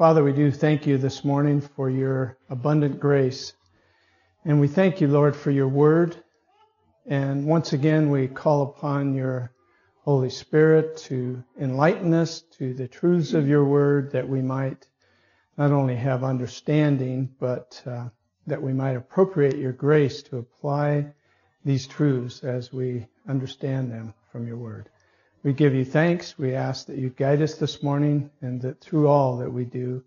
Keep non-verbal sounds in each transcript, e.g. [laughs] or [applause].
Father, we do thank you this morning for your abundant grace. And we thank you, Lord, for your word. And once again, we call upon your Holy Spirit to enlighten us to the truths of your word that we might not only have understanding, but uh, that we might appropriate your grace to apply these truths as we understand them from your word. We give you thanks. We ask that you guide us this morning and that through all that we do,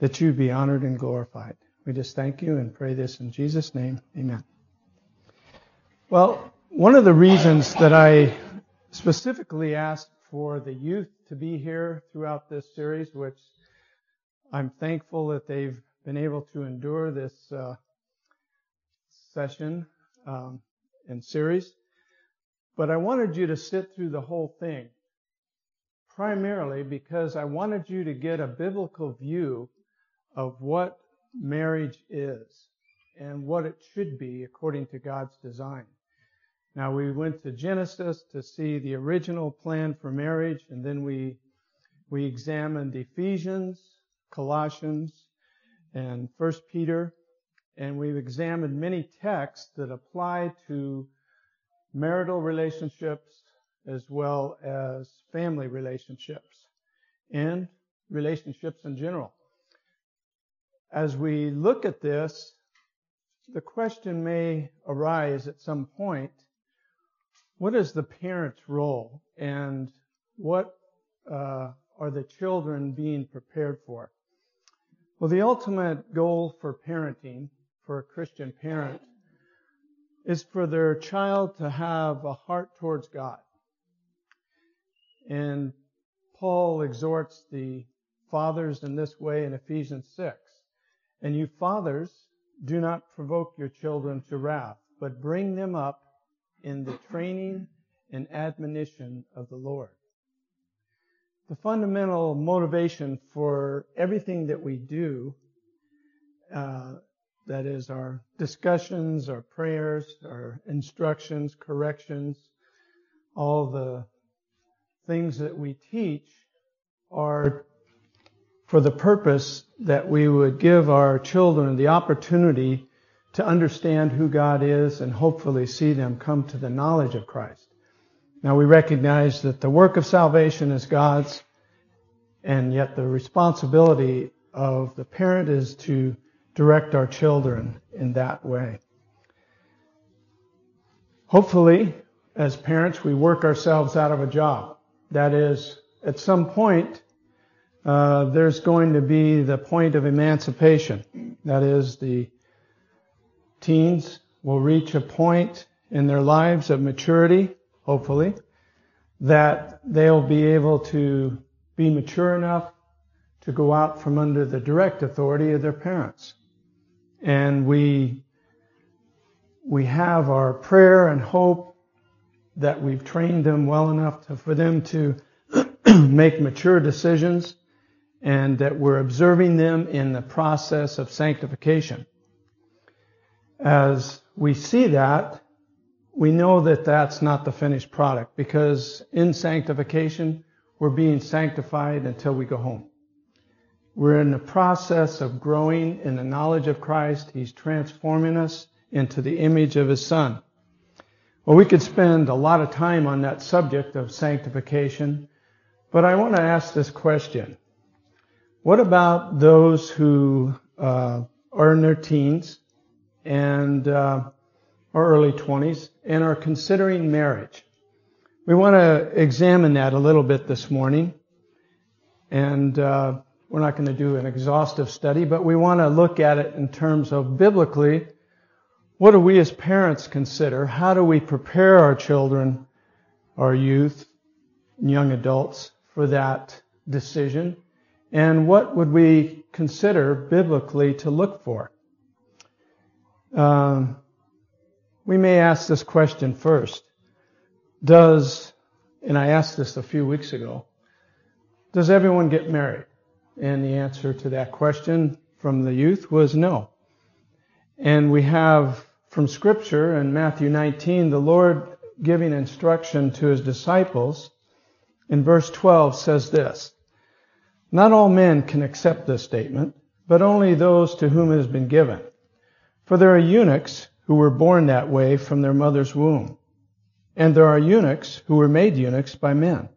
that you be honored and glorified. We just thank you and pray this in Jesus' name. Amen. Well, one of the reasons that I specifically asked for the youth to be here throughout this series, which I'm thankful that they've been able to endure this uh, session um, and series, but I wanted you to sit through the whole thing, primarily because I wanted you to get a biblical view of what marriage is and what it should be according to God's design. Now we went to Genesis to see the original plan for marriage, and then we we examined Ephesians, Colossians, and First Peter, and we've examined many texts that apply to marital relationships as well as family relationships and relationships in general. As we look at this, the question may arise at some point, what is the parent's role and what uh, are the children being prepared for? Well, the ultimate goal for parenting, for a Christian parent, is for their child to have a heart towards God. And Paul exhorts the fathers in this way in Ephesians 6. And you fathers, do not provoke your children to wrath, but bring them up in the training and admonition of the Lord. The fundamental motivation for everything that we do uh, that is our discussions, our prayers, our instructions, corrections, all the things that we teach are for the purpose that we would give our children the opportunity to understand who God is and hopefully see them come to the knowledge of Christ. Now we recognize that the work of salvation is God's and yet the responsibility of the parent is to direct our children in that way. Hopefully, as parents, we work ourselves out of a job. That is, at some point, uh, there's going to be the point of emancipation. That is, the teens will reach a point in their lives of maturity, hopefully, that they'll be able to be mature enough to go out from under the direct authority of their parents and we we have our prayer and hope that we've trained them well enough to, for them to [clears throat] make mature decisions and that we're observing them in the process of sanctification. As we see that, we know that that's not the finished product because in sanctification, we're being sanctified until we go home. We're in the process of growing in the knowledge of Christ. He's transforming us into the image of His Son. Well, we could spend a lot of time on that subject of sanctification, but I want to ask this question. What about those who uh, are in their teens and uh, or early 20s and are considering marriage? We want to examine that a little bit this morning. And uh, we're not going to do an exhaustive study, but we want to look at it in terms of biblically, what do we as parents consider? How do we prepare our children, our youth, young adults for that decision? And what would we consider biblically to look for? Um, we may ask this question first. Does, and I asked this a few weeks ago, does everyone get married? And the answer to that question from the youth was no. And we have from scripture in Matthew 19, the Lord giving instruction to his disciples in verse 12 says this, Not all men can accept this statement, but only those to whom it has been given. For there are eunuchs who were born that way from their mother's womb. And there are eunuchs who were made eunuchs by men.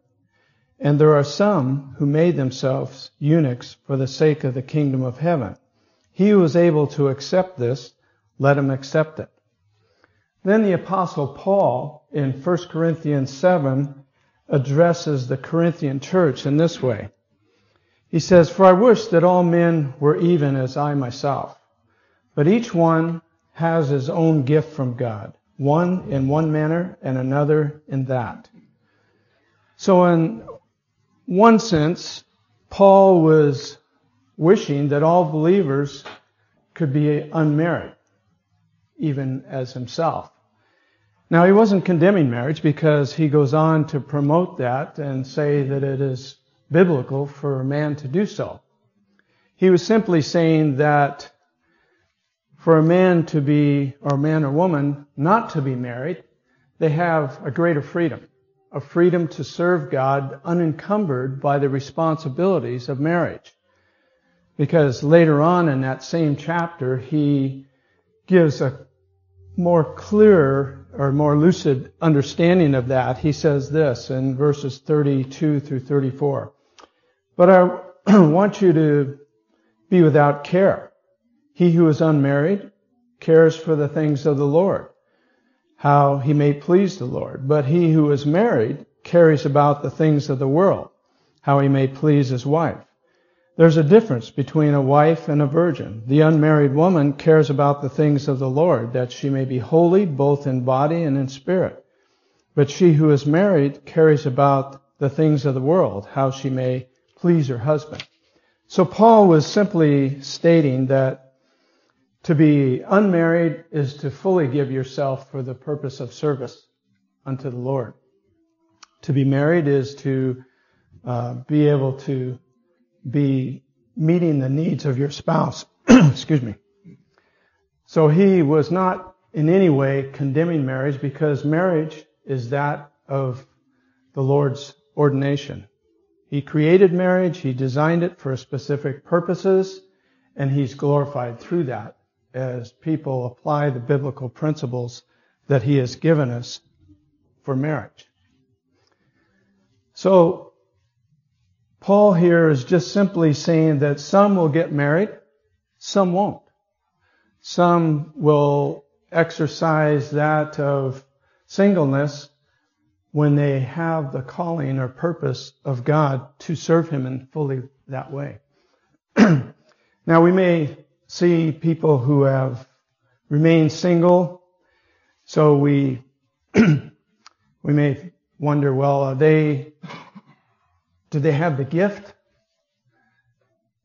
And there are some who made themselves eunuchs for the sake of the kingdom of heaven. He who is able to accept this, let him accept it. Then the apostle Paul in 1 Corinthians 7 addresses the Corinthian church in this way. He says, For I wish that all men were even as I myself, but each one has his own gift from God, one in one manner and another in that. So in one sense, Paul was wishing that all believers could be unmarried, even as himself. Now, he wasn't condemning marriage because he goes on to promote that and say that it is biblical for a man to do so. He was simply saying that for a man to be, or man or woman, not to be married, they have a greater freedom a freedom to serve God unencumbered by the responsibilities of marriage. Because later on in that same chapter, he gives a more clear or more lucid understanding of that. He says this in verses 32 through 34. But I [clears throat] want you to be without care. He who is unmarried cares for the things of the Lord how he may please the Lord. But he who is married carries about the things of the world, how he may please his wife. There's a difference between a wife and a virgin. The unmarried woman cares about the things of the Lord, that she may be holy both in body and in spirit. But she who is married carries about the things of the world, how she may please her husband. So Paul was simply stating that to be unmarried is to fully give yourself for the purpose of service unto the Lord. To be married is to uh, be able to be meeting the needs of your spouse. [clears throat] Excuse me. So he was not in any way condemning marriage because marriage is that of the Lord's ordination. He created marriage, he designed it for specific purposes, and he's glorified through that as people apply the biblical principles that he has given us for marriage. So, Paul here is just simply saying that some will get married, some won't. Some will exercise that of singleness when they have the calling or purpose of God to serve Him in fully that way. [clears throat] now we may see people who have remained single. So we, [clears throat] we may wonder, well, are they, do they have the gift?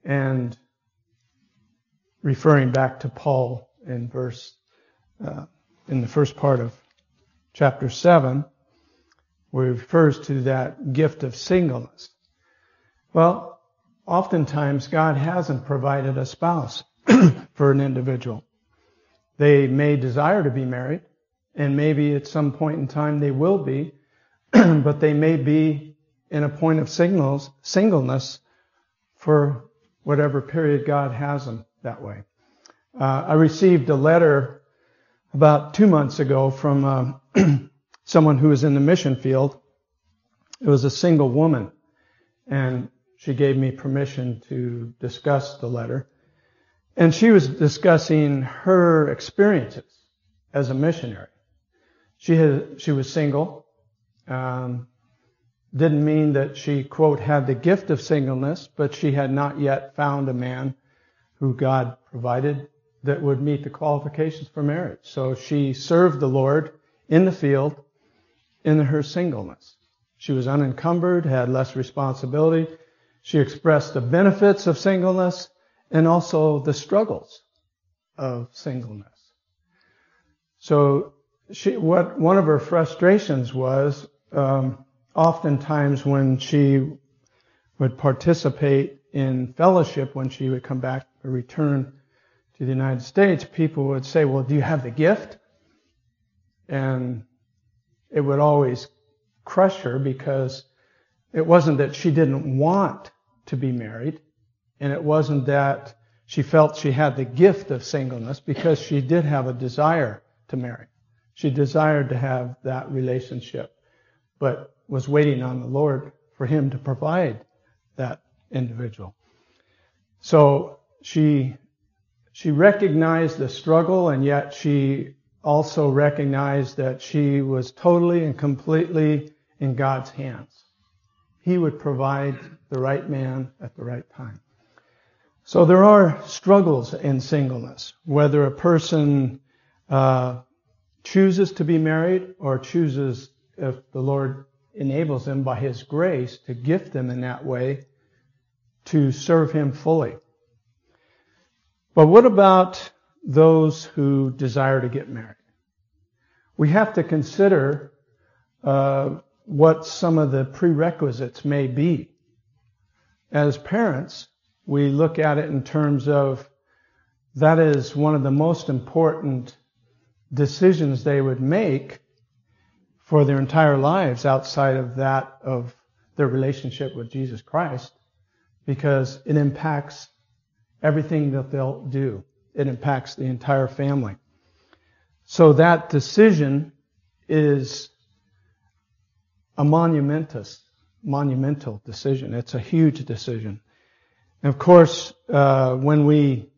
And referring back to Paul in verse, uh, in the first part of chapter 7, where he refers to that gift of singleness. Well, oftentimes God hasn't provided a spouse. [clears throat] for an individual. They may desire to be married, and maybe at some point in time they will be, [clears throat] but they may be in a point of signals, singleness for whatever period God has them that way. Uh, I received a letter about two months ago from uh, [clears throat] someone who was in the mission field. It was a single woman, and she gave me permission to discuss the letter. And she was discussing her experiences as a missionary. She had, she was single. Um, didn't mean that she, quote, had the gift of singleness, but she had not yet found a man who God provided that would meet the qualifications for marriage. So she served the Lord in the field in her singleness. She was unencumbered, had less responsibility. She expressed the benefits of singleness and also the struggles of singleness. So she, what one of her frustrations was, um, oftentimes when she would participate in fellowship, when she would come back or return to the United States, people would say, well, do you have the gift? And it would always crush her because it wasn't that she didn't want to be married, and it wasn't that she felt she had the gift of singleness because she did have a desire to marry. She desired to have that relationship, but was waiting on the Lord for Him to provide that individual. So she, she recognized the struggle and yet she also recognized that she was totally and completely in God's hands. He would provide the right man at the right time. So there are struggles in singleness, whether a person uh, chooses to be married or chooses, if the Lord enables them by His grace to gift them in that way, to serve Him fully. But what about those who desire to get married? We have to consider uh, what some of the prerequisites may be. As parents, we look at it in terms of that is one of the most important decisions they would make for their entire lives outside of that of their relationship with Jesus Christ because it impacts everything that they'll do. It impacts the entire family. So that decision is a monumentous, monumental decision. It's a huge decision. And of course, uh, when we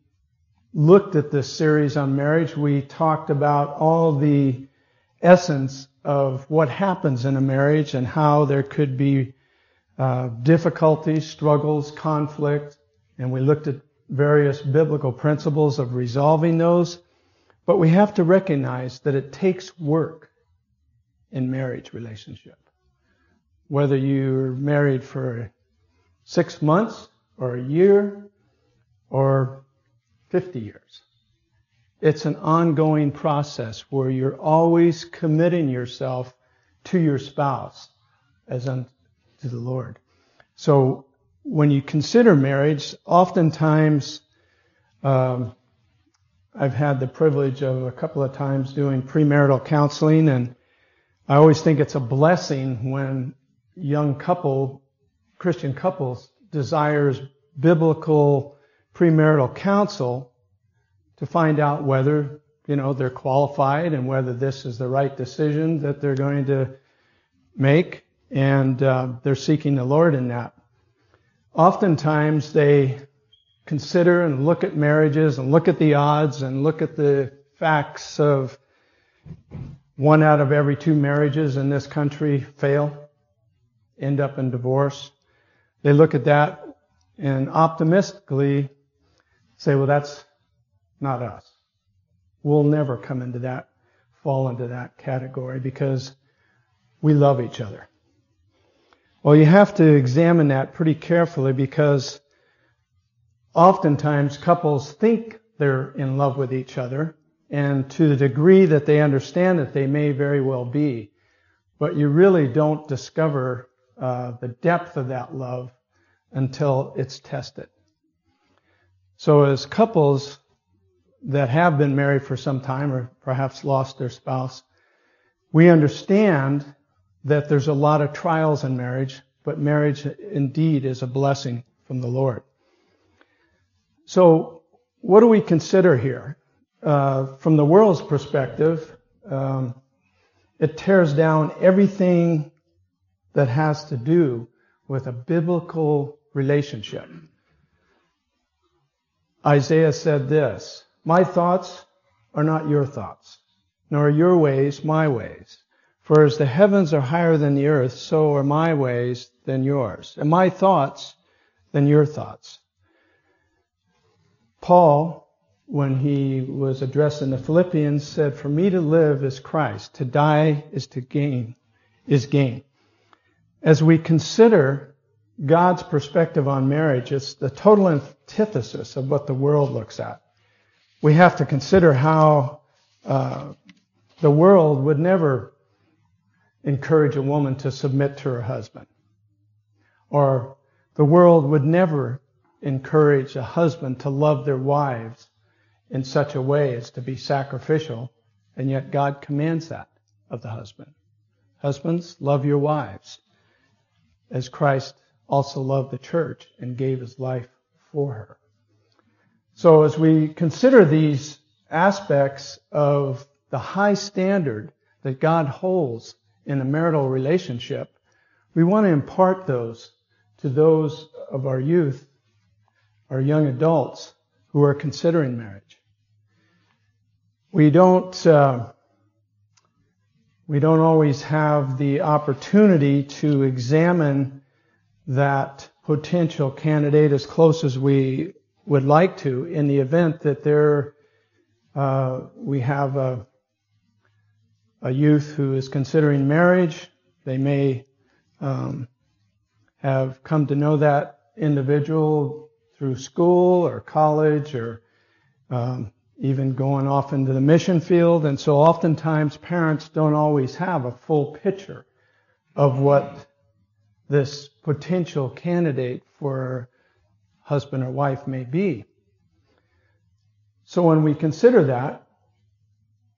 looked at this series on marriage, we talked about all the essence of what happens in a marriage and how there could be uh, difficulties, struggles, conflict, and we looked at various biblical principles of resolving those. But we have to recognize that it takes work in marriage relationship. Whether you're married for six months or a year or 50 years. It's an ongoing process where you're always committing yourself to your spouse as unto the Lord. So when you consider marriage, oftentimes um, I've had the privilege of a couple of times doing premarital counseling, and I always think it's a blessing when young couple, Christian couples, desires biblical premarital counsel to find out whether, you know, they're qualified and whether this is the right decision that they're going to make. And uh, they're seeking the Lord in that. Oftentimes they consider and look at marriages and look at the odds and look at the facts of one out of every two marriages in this country fail, end up in divorce. They look at that and optimistically say, well, that's not us. We'll never come into that, fall into that category because we love each other. Well, you have to examine that pretty carefully because oftentimes couples think they're in love with each other and to the degree that they understand that they may very well be, but you really don't discover uh, the depth of that love until it's tested. So as couples that have been married for some time or perhaps lost their spouse, we understand that there's a lot of trials in marriage, but marriage indeed is a blessing from the Lord. So what do we consider here? Uh, from the world's perspective, um, it tears down everything that has to do with a biblical relationship. Isaiah said this, My thoughts are not your thoughts, nor are your ways my ways. For as the heavens are higher than the earth, so are my ways than yours, and my thoughts than your thoughts. Paul, when he was addressing the Philippians, said, For me to live is Christ, to die is to gain, is gain. As we consider God's perspective on marriage, it's the total antithesis of what the world looks at. We have to consider how uh, the world would never encourage a woman to submit to her husband. Or the world would never encourage a husband to love their wives in such a way as to be sacrificial, and yet God commands that of the husband. Husbands, love your wives as Christ also loved the church and gave his life for her. So as we consider these aspects of the high standard that God holds in a marital relationship, we want to impart those to those of our youth, our young adults who are considering marriage. We don't, uh, we don't always have the opportunity to examine that potential candidate as close as we would like to in the event that there uh, we have a, a, youth who is considering marriage. They may um, have come to know that individual through school or college or um, even going off into the mission field. And so oftentimes parents don't always have a full picture of what this potential candidate for husband or wife may be. So when we consider that,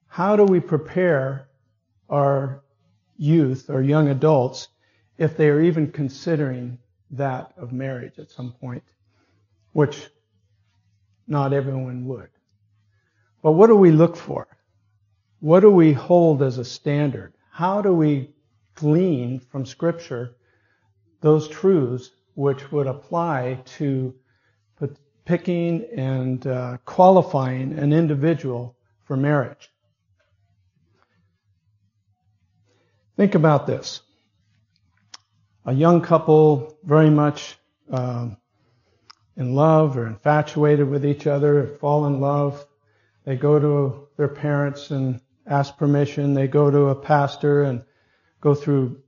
how do we prepare our youth or young adults if they are even considering that of marriage at some point, which not everyone would. But what do we look for? What do we hold as a standard? How do we glean from scripture those truths which would apply to picking and uh, qualifying an individual for marriage. Think about this. A young couple very much um, in love or infatuated with each other, fall in love. They go to their parents and ask permission. They go to a pastor and go through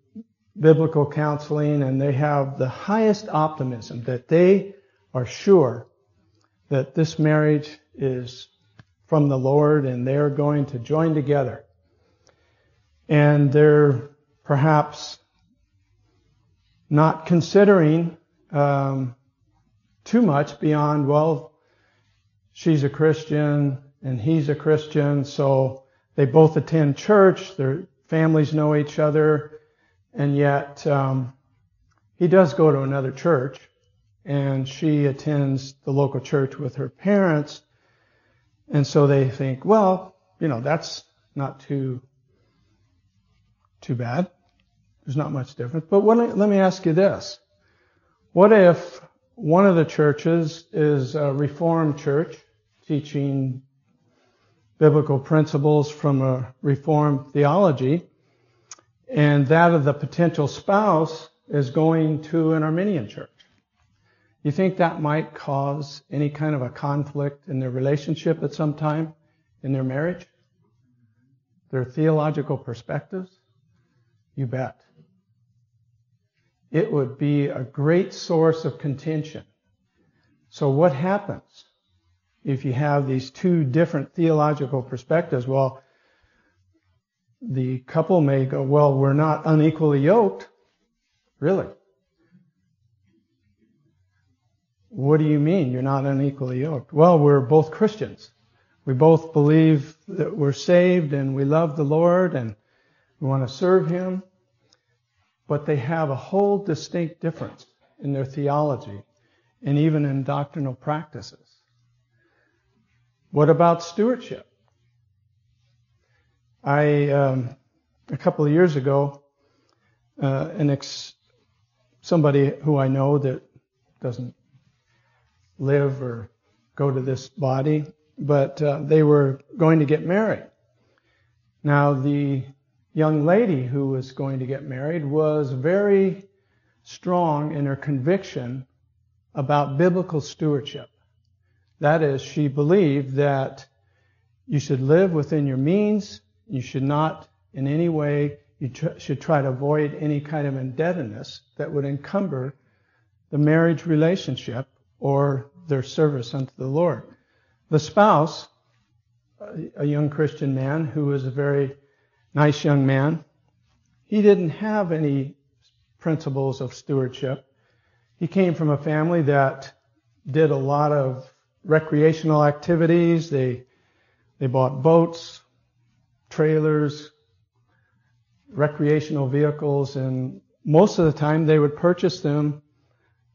biblical counseling and they have the highest optimism that they are sure that this marriage is from the Lord and they're going to join together. And they're perhaps not considering um, too much beyond, well, she's a Christian and he's a Christian, so they both attend church, their families know each other, and yet um, he does go to another church, and she attends the local church with her parents. And so they think, well, you know, that's not too too bad. There's not much difference. But what, let me ask you this. What if one of the churches is a Reformed church teaching biblical principles from a Reformed theology, and that of the potential spouse is going to an Arminian church. You think that might cause any kind of a conflict in their relationship at some time in their marriage? Their theological perspectives? You bet. It would be a great source of contention. So what happens if you have these two different theological perspectives? Well, the couple may go, well, we're not unequally yoked. Really? What do you mean you're not unequally yoked? Well, we're both Christians. We both believe that we're saved and we love the Lord and we want to serve Him. But they have a whole distinct difference in their theology and even in doctrinal practices. What about stewardship? I, um, a couple of years ago, uh, an ex, somebody who I know that doesn't live or go to this body, but uh, they were going to get married. Now, the young lady who was going to get married was very strong in her conviction about biblical stewardship. That is, she believed that you should live within your means, you should not in any way, you tr- should try to avoid any kind of indebtedness that would encumber the marriage relationship or their service unto the Lord. The spouse, a young Christian man who was a very nice young man, he didn't have any principles of stewardship. He came from a family that did a lot of recreational activities. They they bought boats, trailers, recreational vehicles, and most of the time they would purchase them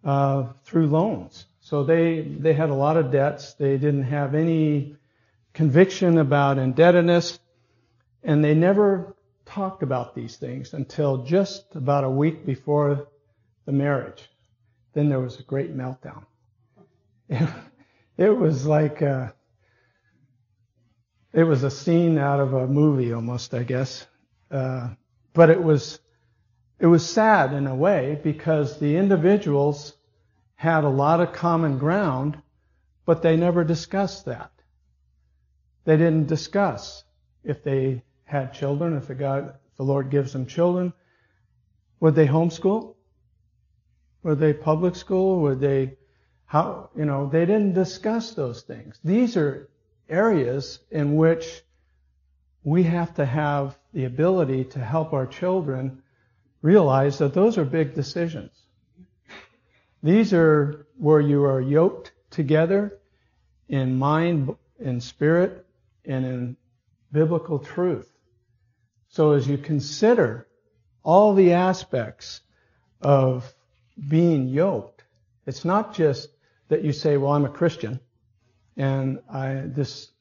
uh, through loans. So they they had a lot of debts. They didn't have any conviction about indebtedness, and they never talked about these things until just about a week before the marriage. Then there was a great meltdown. [laughs] It, was like uh, it was a scene out of a movie almost, I guess. Uh, but it was it was sad in a way because the individuals had a lot of common ground, but they never discussed that. They didn't discuss if they had children, if the God, the Lord gives them children, would they homeschool? Would they public school? Would they how you know they didn't discuss those things. These are areas in which we have to have the ability to help our children realize that those are big decisions. These are where you are yoked together in mind, in spirit, and in biblical truth. So as you consider all the aspects of being yoked, it's not just that you say, well, I'm a Christian and I, this,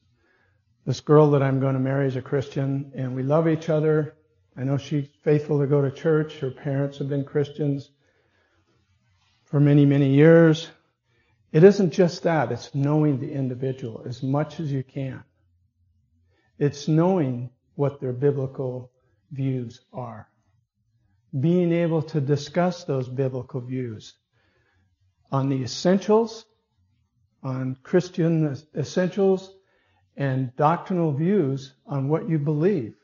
this girl that I'm going to marry is a Christian and we love each other. I know she's faithful to go to church. Her parents have been Christians for many, many years. It isn't just that. It's knowing the individual as much as you can. It's knowing what their biblical views are. Being able to discuss those biblical views on the essentials, on Christian essentials, and doctrinal views on what you believe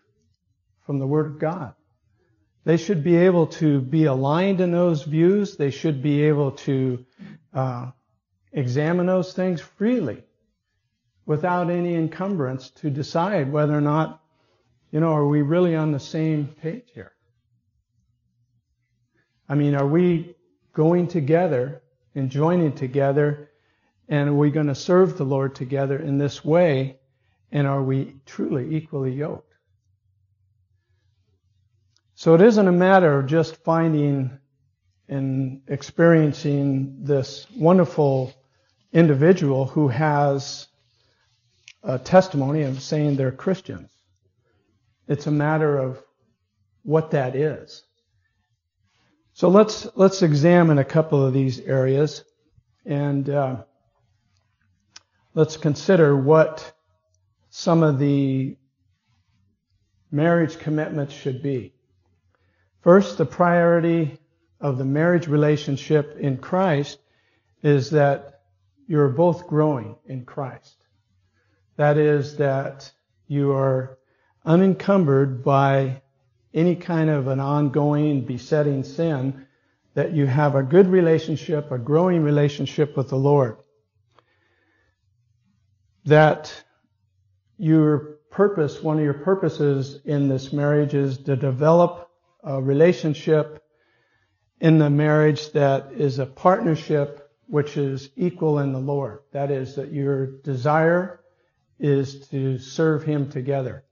from the Word of God. They should be able to be aligned in those views. They should be able to uh, examine those things freely without any encumbrance to decide whether or not, you know, are we really on the same page here? I mean, are we going together and joining together? And are we going to serve the Lord together in this way? And are we truly equally yoked? So it isn't a matter of just finding and experiencing this wonderful individual who has a testimony of saying they're Christians. It's a matter of what that is. So let's let's examine a couple of these areas, and uh, let's consider what some of the marriage commitments should be. First, the priority of the marriage relationship in Christ is that you're both growing in Christ. That is that you are unencumbered by any kind of an ongoing besetting sin, that you have a good relationship, a growing relationship with the Lord. That your purpose, one of your purposes in this marriage is to develop a relationship in the marriage that is a partnership which is equal in the Lord. That is, that your desire is to serve Him together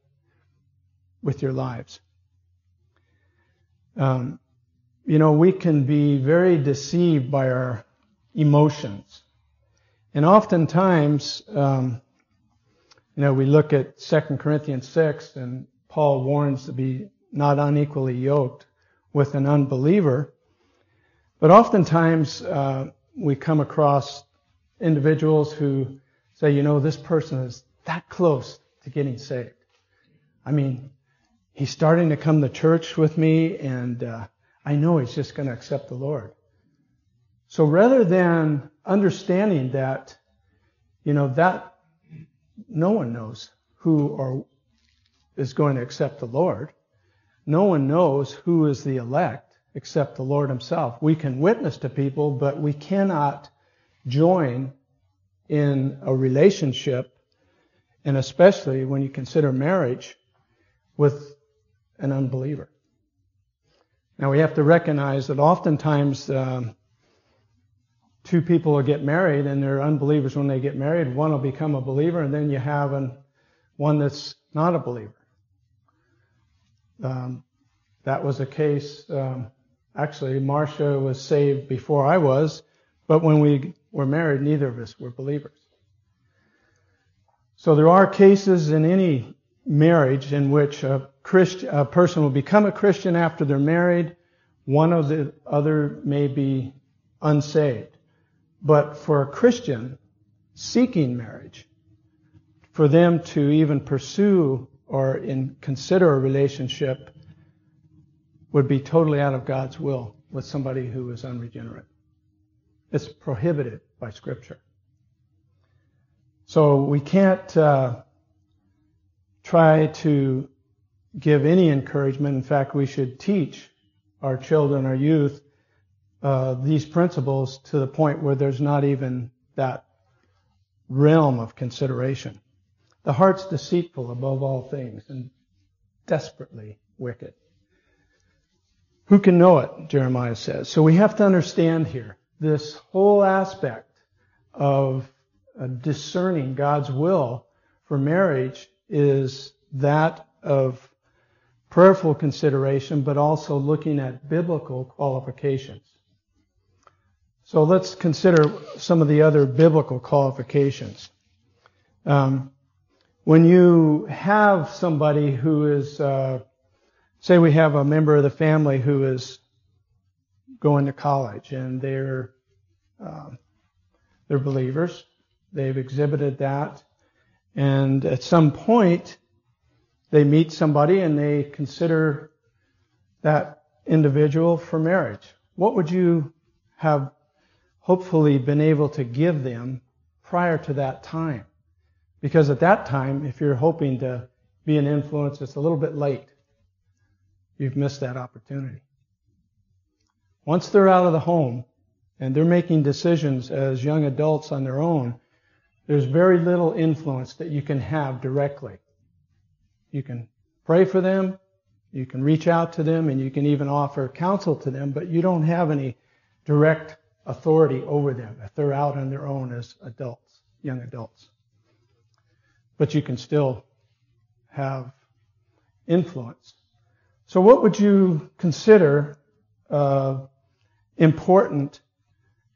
with your lives. Um, you know, we can be very deceived by our emotions. And oftentimes, um, you know, we look at 2 Corinthians 6 and Paul warns to be not unequally yoked with an unbeliever. But oftentimes, uh, we come across individuals who say, you know, this person is that close to getting saved. I mean, he's starting to come to church with me, and uh, I know he's just going to accept the Lord. So rather than understanding that, you know, that no one knows who or is going to accept the Lord, no one knows who is the elect except the Lord Himself. We can witness to people, but we cannot join in a relationship, and especially when you consider marriage, with an unbeliever. Now we have to recognize that oftentimes um, two people will get married and they're unbelievers when they get married. One will become a believer, and then you have an, one that's not a believer. Um, that was a case. Um, actually, Marcia was saved before I was, but when we were married, neither of us were believers. So there are cases in any marriage in which a, Christ, a person will become a Christian after they're married. One of the other may be unsaved. But for a Christian seeking marriage, for them to even pursue or in, consider a relationship would be totally out of God's will with somebody who is unregenerate. It's prohibited by Scripture. So we can't uh, try to give any encouragement. In fact, we should teach our children, our youth, uh, these principles to the point where there's not even that realm of consideration. The heart's deceitful above all things and desperately wicked. Who can know it? Jeremiah says. So we have to understand here this whole aspect of uh, discerning God's will for marriage is that of prayerful consideration, but also looking at biblical qualifications. So let's consider some of the other biblical qualifications. Um, when you have somebody who is, uh, say, we have a member of the family who is going to college and they're uh, they're believers, they've exhibited that, and at some point they meet somebody and they consider that individual for marriage. What would you have hopefully been able to give them prior to that time. Because at that time, if you're hoping to be an influence, it's a little bit late. You've missed that opportunity. Once they're out of the home and they're making decisions as young adults on their own, there's very little influence that you can have directly. You can pray for them, you can reach out to them, and you can even offer counsel to them, but you don't have any direct authority over them if they're out on their own as adults, young adults. But you can still have influence. So, what would you consider uh, important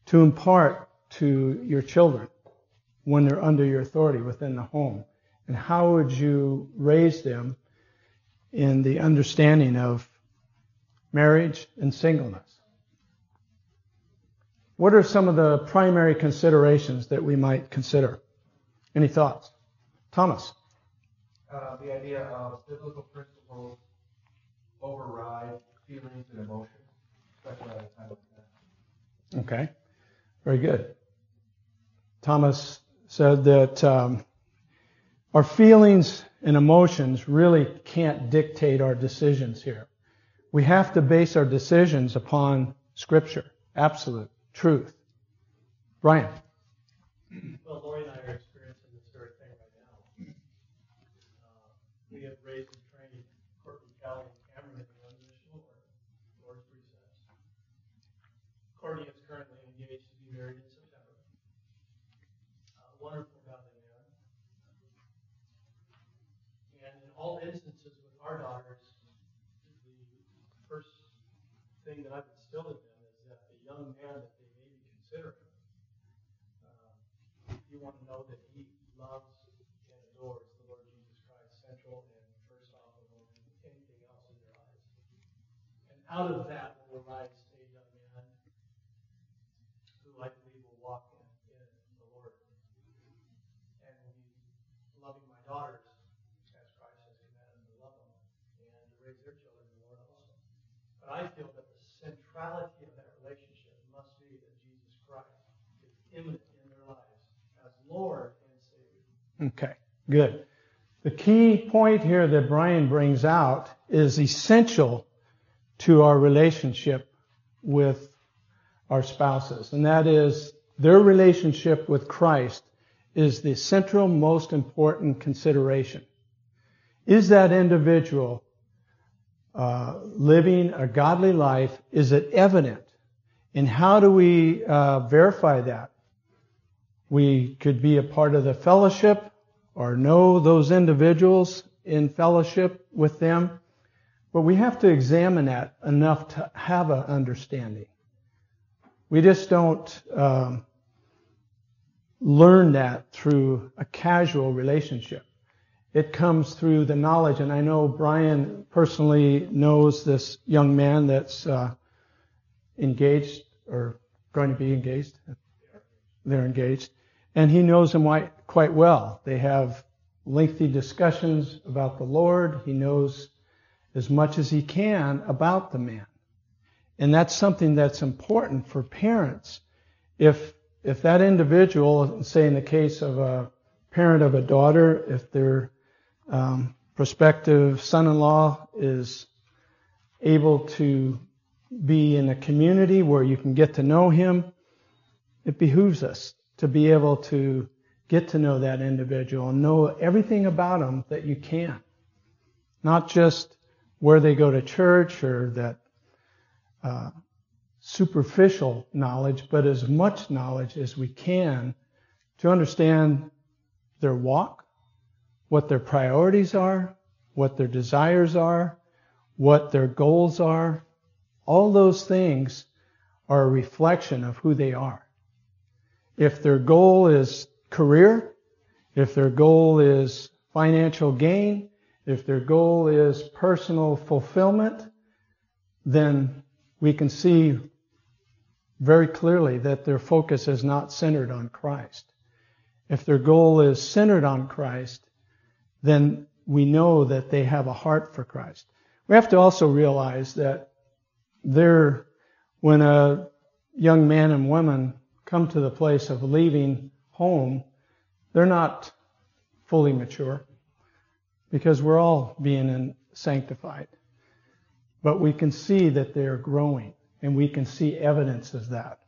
to impart to your children when they're under your authority within the home? And how would you raise them in the understanding of marriage and singleness? What are some of the primary considerations that we might consider? Any thoughts? Thomas. Uh, the idea of biblical principles override feelings and emotions, especially at a time like that. Okay, very good. Thomas said that um, our feelings and emotions really can't dictate our decisions here. We have to base our decisions upon Scripture, absolute truth. Brian. Well, Lori and I are experiencing this very thing right now. Uh, we have raised and trained Courtney, Callie, and Cameron in the unconditional order, Lord's precepts. Courtney is currently engaged to be married in September. Uh, wonderful godly man. And in all instances with our daughters, the first thing that I've instilled in them is that the young man that they may be considering. Uh, you want to know that He loves and adores the Lord Jesus Christ, central and first off of anything else in your lives. And out of that will arise a young man who I believe will walk in, in the Lord. And will be loving my daughters as Christ has commanded them to love them and to raise their children in the Lord also. But I feel that the centrality of that relationship must be that Jesus Christ is imminent in their lives as Lord and Savior. Okay, good. The key point here that Brian brings out is essential to our relationship with our spouses, and that is their relationship with Christ is the central most important consideration. Is that individual uh, living a godly life? Is it evident? And how do we uh, verify that? We could be a part of the fellowship or know those individuals in fellowship with them, but we have to examine that enough to have an understanding. We just don't um, learn that through a casual relationship. It comes through the knowledge, and I know Brian personally knows this young man that's uh, engaged or going to be engaged. They're engaged. And he knows him quite well. They have lengthy discussions about the Lord. He knows as much as he can about the man. And that's something that's important for parents. If, if that individual, say in the case of a parent of a daughter, if their um, prospective son-in-law is able to be in a community where you can get to know him, it behooves us to be able to get to know that individual and know everything about them that you can. Not just where they go to church or that uh, superficial knowledge, but as much knowledge as we can to understand their walk, what their priorities are, what their desires are, what their goals are. All those things are a reflection of who they are. If their goal is career, if their goal is financial gain, if their goal is personal fulfillment, then we can see very clearly that their focus is not centered on Christ. If their goal is centered on Christ, then we know that they have a heart for Christ. We have to also realize that there, when a young man and woman come to the place of leaving home, they're not fully mature because we're all being sanctified. But we can see that they're growing and we can see evidence of that.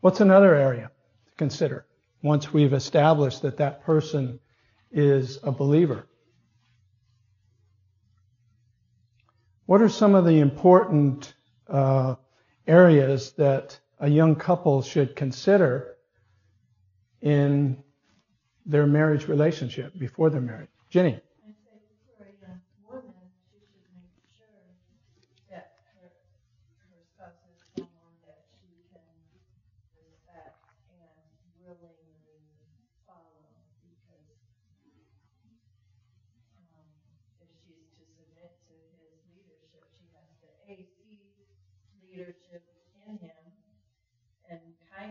What's another area to consider once we've established that that person is a believer? What are some of the important uh, areas that a young couple should consider in their marriage relationship before they're married. Jenny.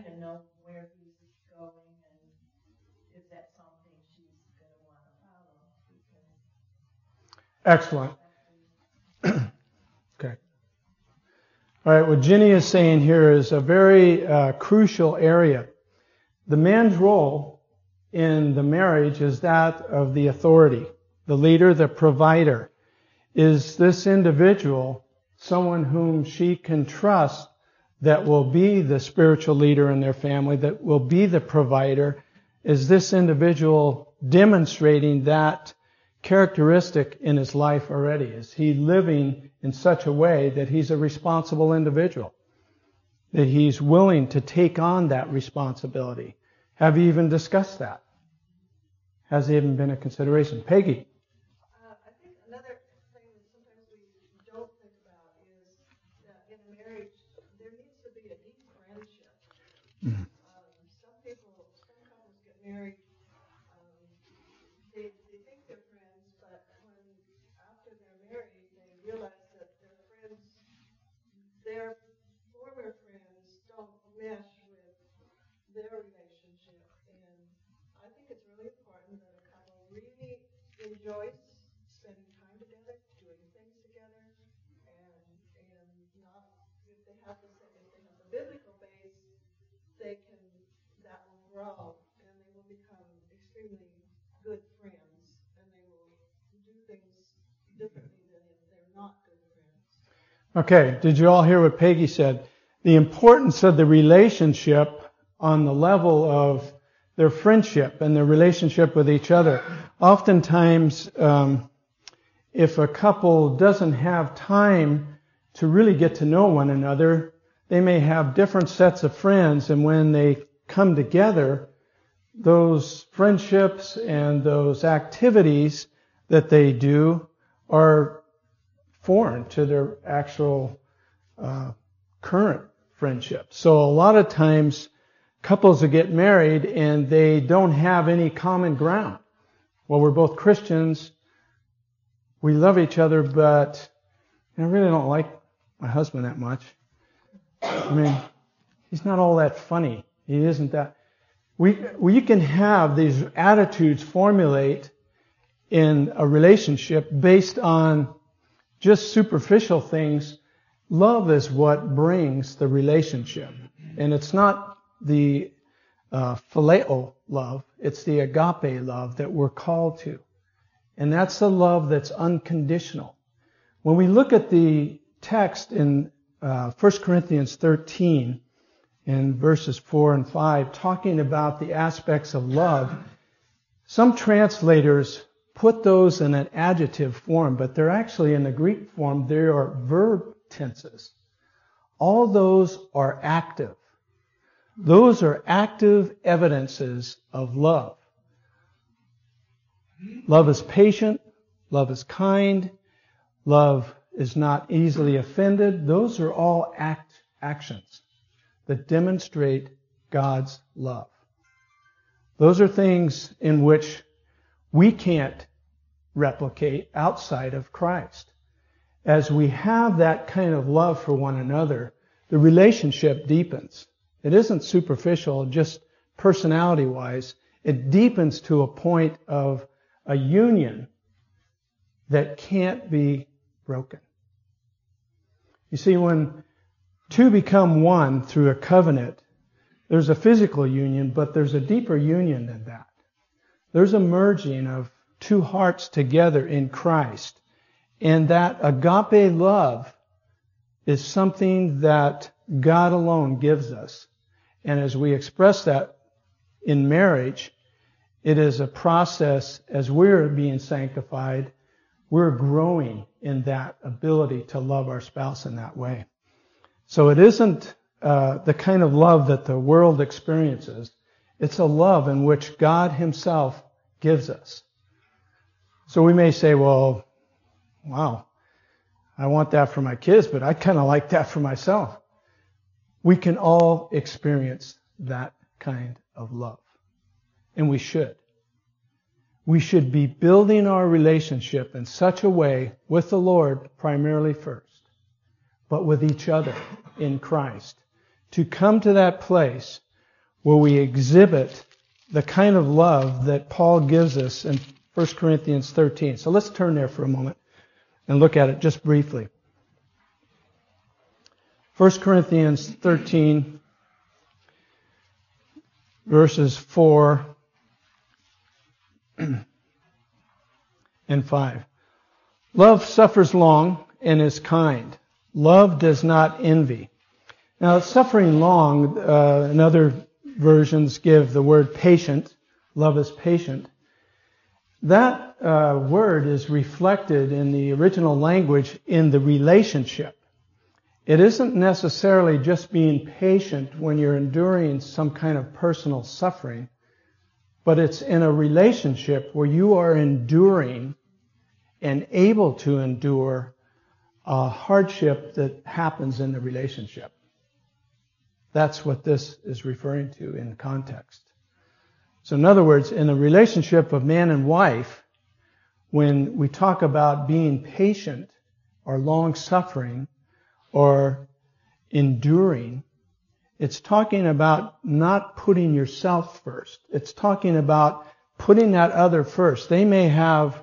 Of know where he's going and if that's something she's going to want to follow. Excellent. [clears throat] okay. All right, what Ginny is saying here is a very uh, crucial area. The man's role in the marriage is that of the authority, the leader, the provider. Is this individual someone whom she can trust that will be the spiritual leader in their family, that will be the provider, is this individual demonstrating that characteristic in his life already? Is he living in such a way that he's a responsible individual? That he's willing to take on that responsibility? Have you even discussed that? Has even been a consideration? Peggy. Mm-hmm. Um, some people, some couples get married. Um, they they think they're friends, but when after they're married, they realize that their friends, their former friends, don't mesh with their relationship. And I think it's really important that a couple really enjoys spending time together, doing things together, and and not if they have the if they have the biblical they can, that will grow and they will become extremely good friends and they will do things differently than if they're not good friends. Okay, did you all hear what Peggy said? The importance of the relationship on the level of their friendship and their relationship with each other. Oftentimes, um, if a couple doesn't have time to really get to know one another, they may have different sets of friends, and when they come together, those friendships and those activities that they do are foreign to their actual uh, current friendship. So a lot of times couples that get married and they don't have any common ground. Well, we're both Christians. We love each other, but I really don't like my husband that much. I mean, he's not all that funny. He isn't that. We, we can have these attitudes formulate in a relationship based on just superficial things. Love is what brings the relationship. And it's not the uh, phileo love, it's the agape love that we're called to. And that's the love that's unconditional. When we look at the text in uh, 1 Corinthians 13, in verses 4 and 5, talking about the aspects of love, some translators put those in an adjective form, but they're actually in the Greek form, they are verb tenses. All those are active. Those are active evidences of love. Love is patient. Love is kind. Love is not easily offended. Those are all act actions that demonstrate God's love. Those are things in which we can't replicate outside of Christ. As we have that kind of love for one another, the relationship deepens. It isn't superficial, just personality wise. It deepens to a point of a union that can't be broken. You see, when two become one through a covenant, there's a physical union, but there's a deeper union than that. There's a merging of two hearts together in Christ. And that agape love is something that God alone gives us. And as we express that in marriage, it is a process as we're being sanctified, we're growing in that ability to love our spouse in that way. So it isn't uh, the kind of love that the world experiences. It's a love in which God Himself gives us. So we may say, well, wow, I want that for my kids, but I kind of like that for myself. We can all experience that kind of love. And we should. We should be building our relationship in such a way with the Lord primarily first, but with each other in Christ to come to that place where we exhibit the kind of love that Paul gives us in 1 Corinthians 13. So let's turn there for a moment and look at it just briefly. 1 Corinthians 13, verses 4 and 5. Love suffers long and is kind. Love does not envy. Now, suffering long, uh, in other versions give the word patient. Love is patient. That uh, word is reflected in the original language in the relationship. It isn't necessarily just being patient when you're enduring some kind of personal suffering, but it's in a relationship where you are enduring and able to endure a hardship that happens in the relationship. That's what this is referring to in context. So in other words, in a relationship of man and wife, when we talk about being patient or long suffering or enduring, it's talking about not putting yourself first. It's talking about putting that other first. They may have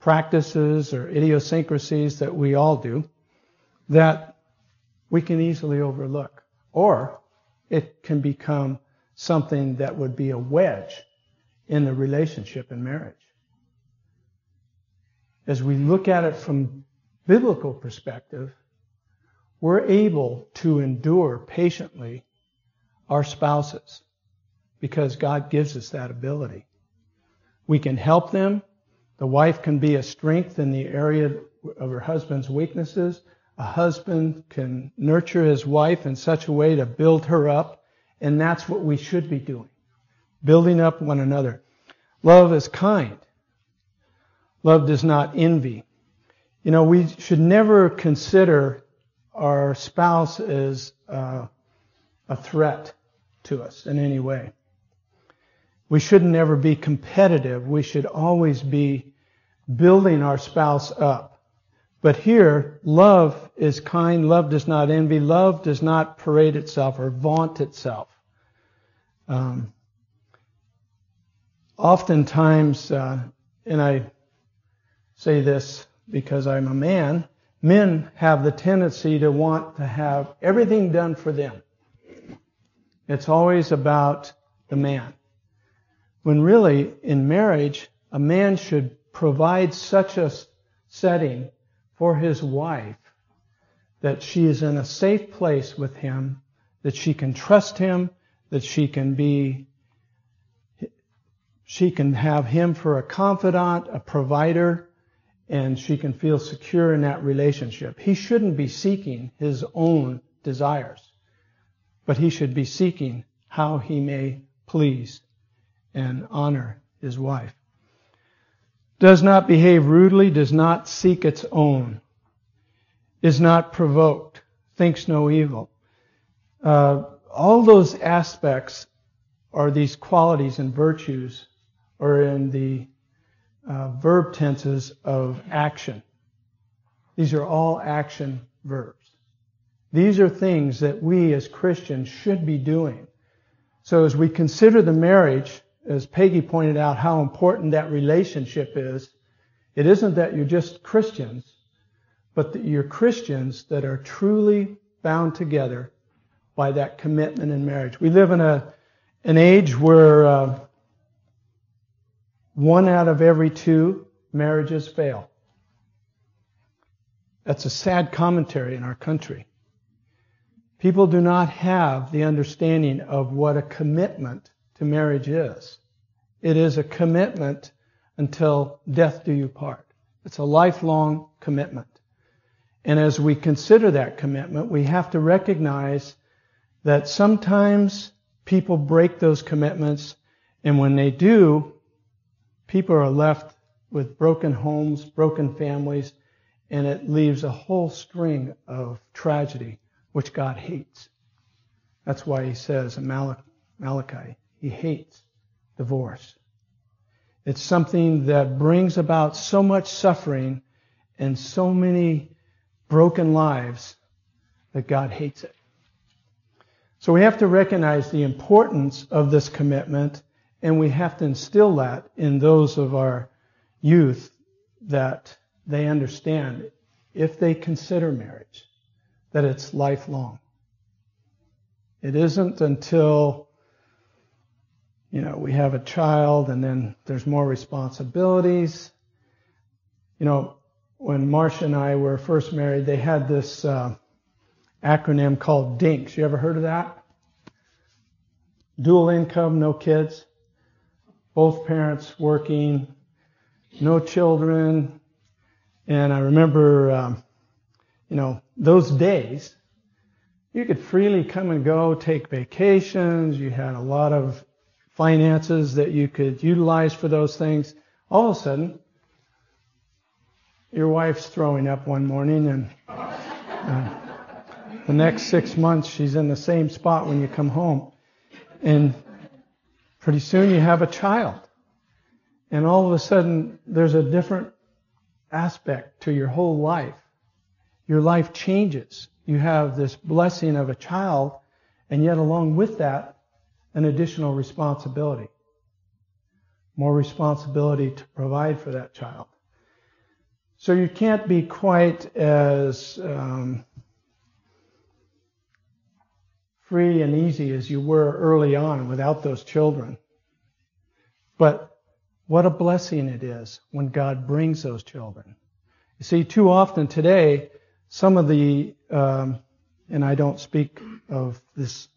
practices or idiosyncrasies that we all do that we can easily overlook. Or it can become something that would be a wedge in the relationship and marriage. As we look at it from biblical perspective, we're able to endure patiently our spouses because God gives us that ability. We can help them. The wife can be a strength in the area of her husband's weaknesses. A husband can nurture his wife in such a way to build her up, and that's what we should be doing. Building up one another. Love is kind. Love does not envy. You know, we should never consider our spouse is uh, a threat to us in any way. We shouldn't ever be competitive. We should always be building our spouse up. But here, love is kind. Love does not envy. Love does not parade itself or vaunt itself. Um, oftentimes, uh, and I say this because I'm a man, men have the tendency to want to have everything done for them. It's always about the man. When really, in marriage, a man should provide such a setting for his wife that she is in a safe place with him, that she can trust him, that she can be, she can have him for a confidant, a provider, and she can feel secure in that relationship. He shouldn't be seeking his own desires, but he should be seeking how he may please and honor his wife. Does not behave rudely, does not seek its own, is not provoked, thinks no evil. Uh, all those aspects are these qualities and virtues are in the uh, verb tenses of action. These are all action verbs. These are things that we as Christians should be doing. So as we consider the marriage, as Peggy pointed out how important that relationship is, it isn't that you're just Christians, but that you're Christians that are truly bound together by that commitment in marriage. We live in a an age where uh, one out of every two marriages fail. That's a sad commentary in our country. People do not have the understanding of what a commitment to marriage is. It is a commitment until death do you part. It's a lifelong commitment. And as we consider that commitment, we have to recognize that sometimes people break those commitments, and when they do, people are left with broken homes, broken families, and it leaves a whole string of tragedy, which God hates. That's why he says in Malachi, he hates divorce. It's something that brings about so much suffering and so many broken lives that God hates it. So we have to recognize the importance of this commitment and we have to instill that in those of our youth that they understand if they consider marriage, that it's lifelong. It isn't until, you know, we have a child and then there's more responsibilities. You know, when Marcia and I were first married, they had this uh, acronym called DINKS. You ever heard of that? Dual income, no kids both parents working, no children. And I remember, um, you know, those days, you could freely come and go, take vacations. You had a lot of finances that you could utilize for those things. All of a sudden, your wife's throwing up one morning, and uh, the next six months she's in the same spot when you come home. And Pretty soon you have a child. And all of a sudden there's a different aspect to your whole life. Your life changes. You have this blessing of a child, and yet along with that, an additional responsibility. More responsibility to provide for that child. So you can't be quite as um, free and easy as you were early on without those children. But what a blessing it is when God brings those children. You see, too often today, some of the um, and I don't speak of this,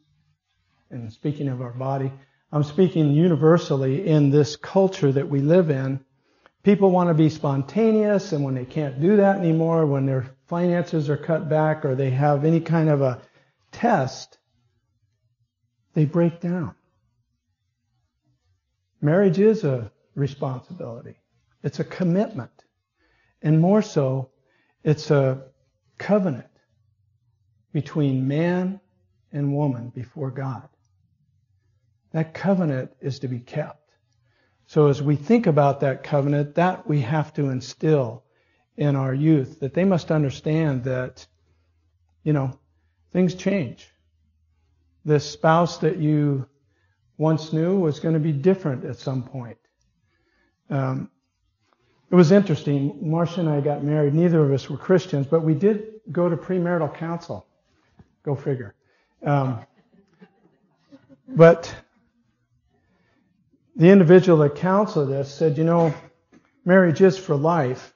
and speaking of our body, I'm speaking universally in this culture that we live in. People want to be spontaneous, and when they can't do that anymore, when their finances are cut back or they have any kind of a test, they break down. Marriage is a responsibility. It's a commitment. And more so, it's a covenant between man and woman before God. That covenant is to be kept. So as we think about that covenant, that we have to instill in our youth, that they must understand that, you know, things change. The spouse that you once knew was going to be different at some point. Um, it was interesting. Marcia and I got married. Neither of us were Christians, but we did go to premarital counsel. Go figure. Um, but the individual that counseled us said, you know, marriage is for life.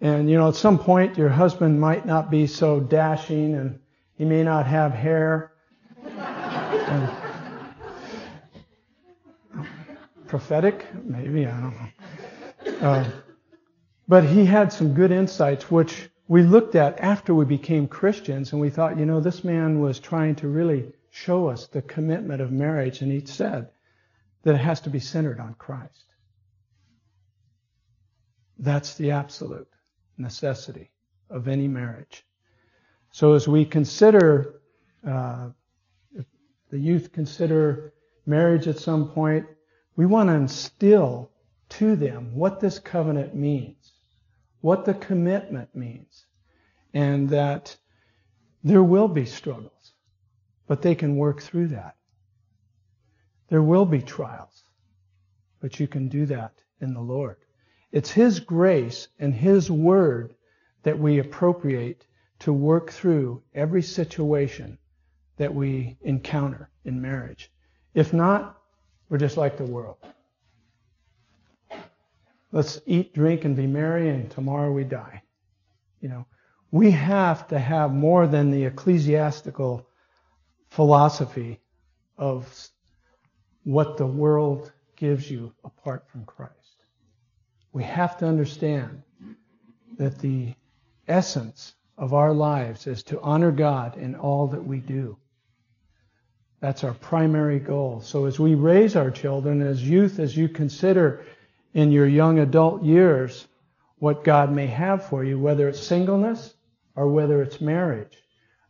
And, you know, at some point your husband might not be so dashing and he may not have hair. And, prophetic? Maybe, I don't know. Uh, but he had some good insights, which we looked at after we became Christians, and we thought, you know, this man was trying to really show us the commitment of marriage, and he said that it has to be centered on Christ. That's the absolute necessity of any marriage. So as we consider, uh, the youth consider marriage at some point, we want to instill to them what this covenant means what the commitment means, and that there will be struggles, but they can work through that. There will be trials, but you can do that in the Lord. It's His grace and His word that we appropriate to work through every situation that we encounter in marriage. If not, we're just like the world. Let's eat, drink, and be merry, and tomorrow we die. You know, we have to have more than the ecclesiastical philosophy of what the world gives you apart from Christ. We have to understand that the essence of our lives is to honor God in all that we do. That's our primary goal. So as we raise our children, as youth, as you consider in your young adult years what God may have for you, whether it's singleness or whether it's marriage.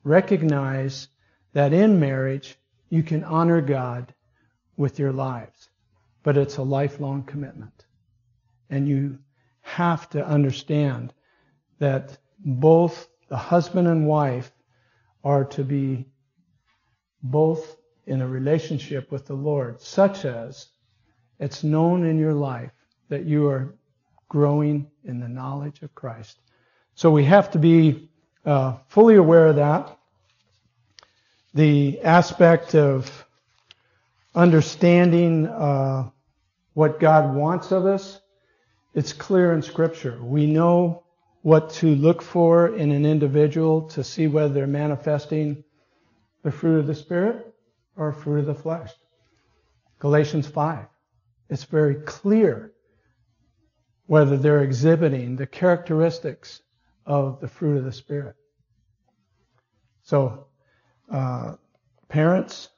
Recognize that in marriage you can honor God with your lives, but it's a lifelong commitment. And you have to understand that both the husband and wife are to be both in a relationship with the Lord, such as it's known in your life that you are growing in the knowledge of Christ. So we have to be uh, fully aware of that. The aspect of understanding uh, what God wants of us, it's clear in Scripture. We know what to look for in an individual to see whether they're manifesting the fruit of the Spirit or fruit of the flesh. Galatians 5. It's very clear whether they're exhibiting the characteristics of the fruit of the Spirit. So, uh, parents,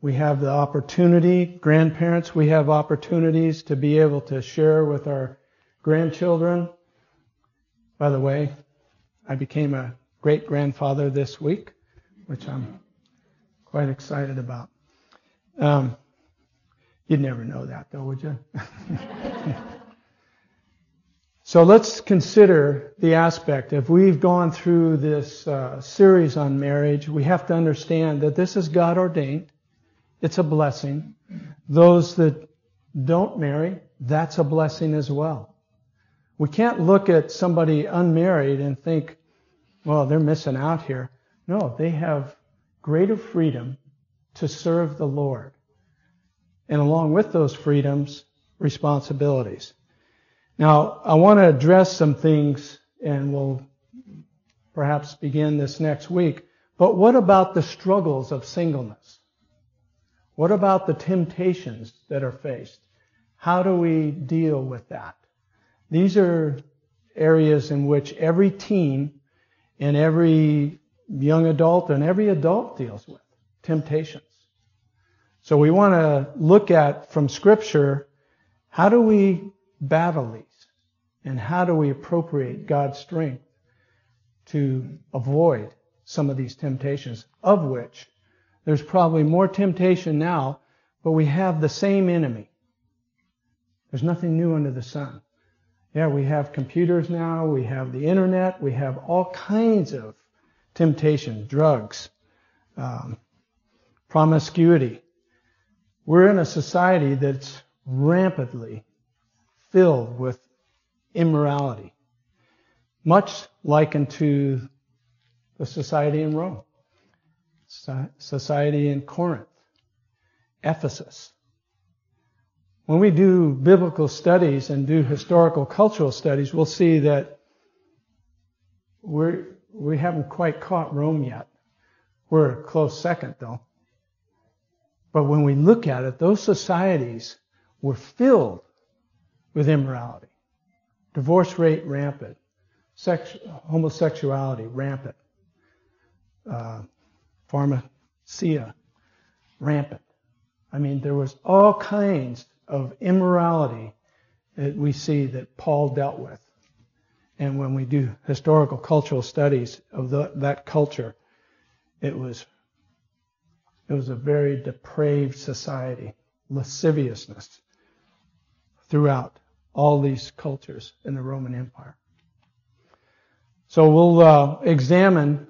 we have the opportunity, grandparents, we have opportunities to be able to share with our grandchildren. By the way, I became a great grandfather this week, which I'm quite excited about. Um, you'd never know that though, would you? [laughs] So let's consider the aspect. If we've gone through this uh, series on marriage, we have to understand that this is God ordained. It's a blessing. Those that don't marry, that's a blessing as well. We can't look at somebody unmarried and think, well, they're missing out here. No, they have greater freedom to serve the Lord. And along with those freedoms, responsibilities. Now, I want to address some things, and we'll perhaps begin this next week, But what about the struggles of singleness? What about the temptations that are faced? How do we deal with that? These are areas in which every teen and every young adult and every adult deals with temptations. So we want to look at from scripture, how do we battle these? And how do we appropriate God's strength to avoid some of these temptations, of which there's probably more temptation now, but we have the same enemy. There's nothing new under the sun. Yeah, we have computers now, we have the internet, we have all kinds of temptation, drugs, um, promiscuity. We're in a society that's rampantly filled with immorality, much likened to the society in Rome, society in Corinth, Ephesus. When we do biblical studies and do historical cultural studies, we'll see that we're, we haven't quite caught Rome yet. We're a close second though. But when we look at it, those societies were filled with immorality. Divorce rate rampant. Sex, homosexuality rampant. Uh, pharmacia rampant. I mean, there was all kinds of immorality that we see that Paul dealt with. And when we do historical cultural studies of the, that culture, it was it was a very depraved society, lasciviousness throughout all these cultures in the Roman Empire. So we'll uh, examine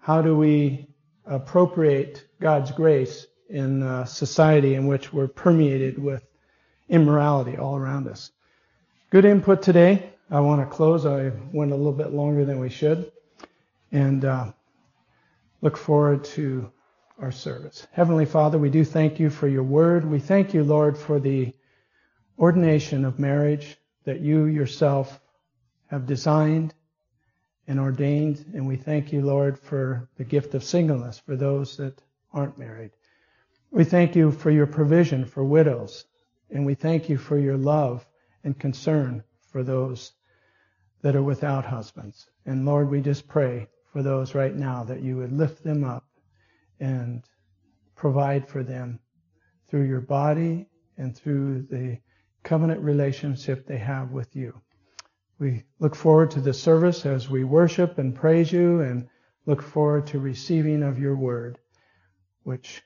how do we appropriate God's grace in a society in which we're permeated with immorality all around us. Good input today. I want to close. I went a little bit longer than we should. And uh, look forward to our service. Heavenly Father, we do thank you for your word. We thank you, Lord, for the ordination of marriage that you yourself have designed and ordained. And we thank you, Lord, for the gift of singleness for those that aren't married. We thank you for your provision for widows and we thank you for your love and concern for those that are without husbands. And Lord, we just pray for those right now that you would lift them up and provide for them through your body and through the covenant relationship they have with you. We look forward to the service as we worship and praise you and look forward to receiving of your word, which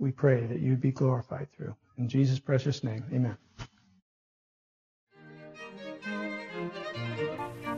we pray that you be glorified through. In Jesus' precious name, amen.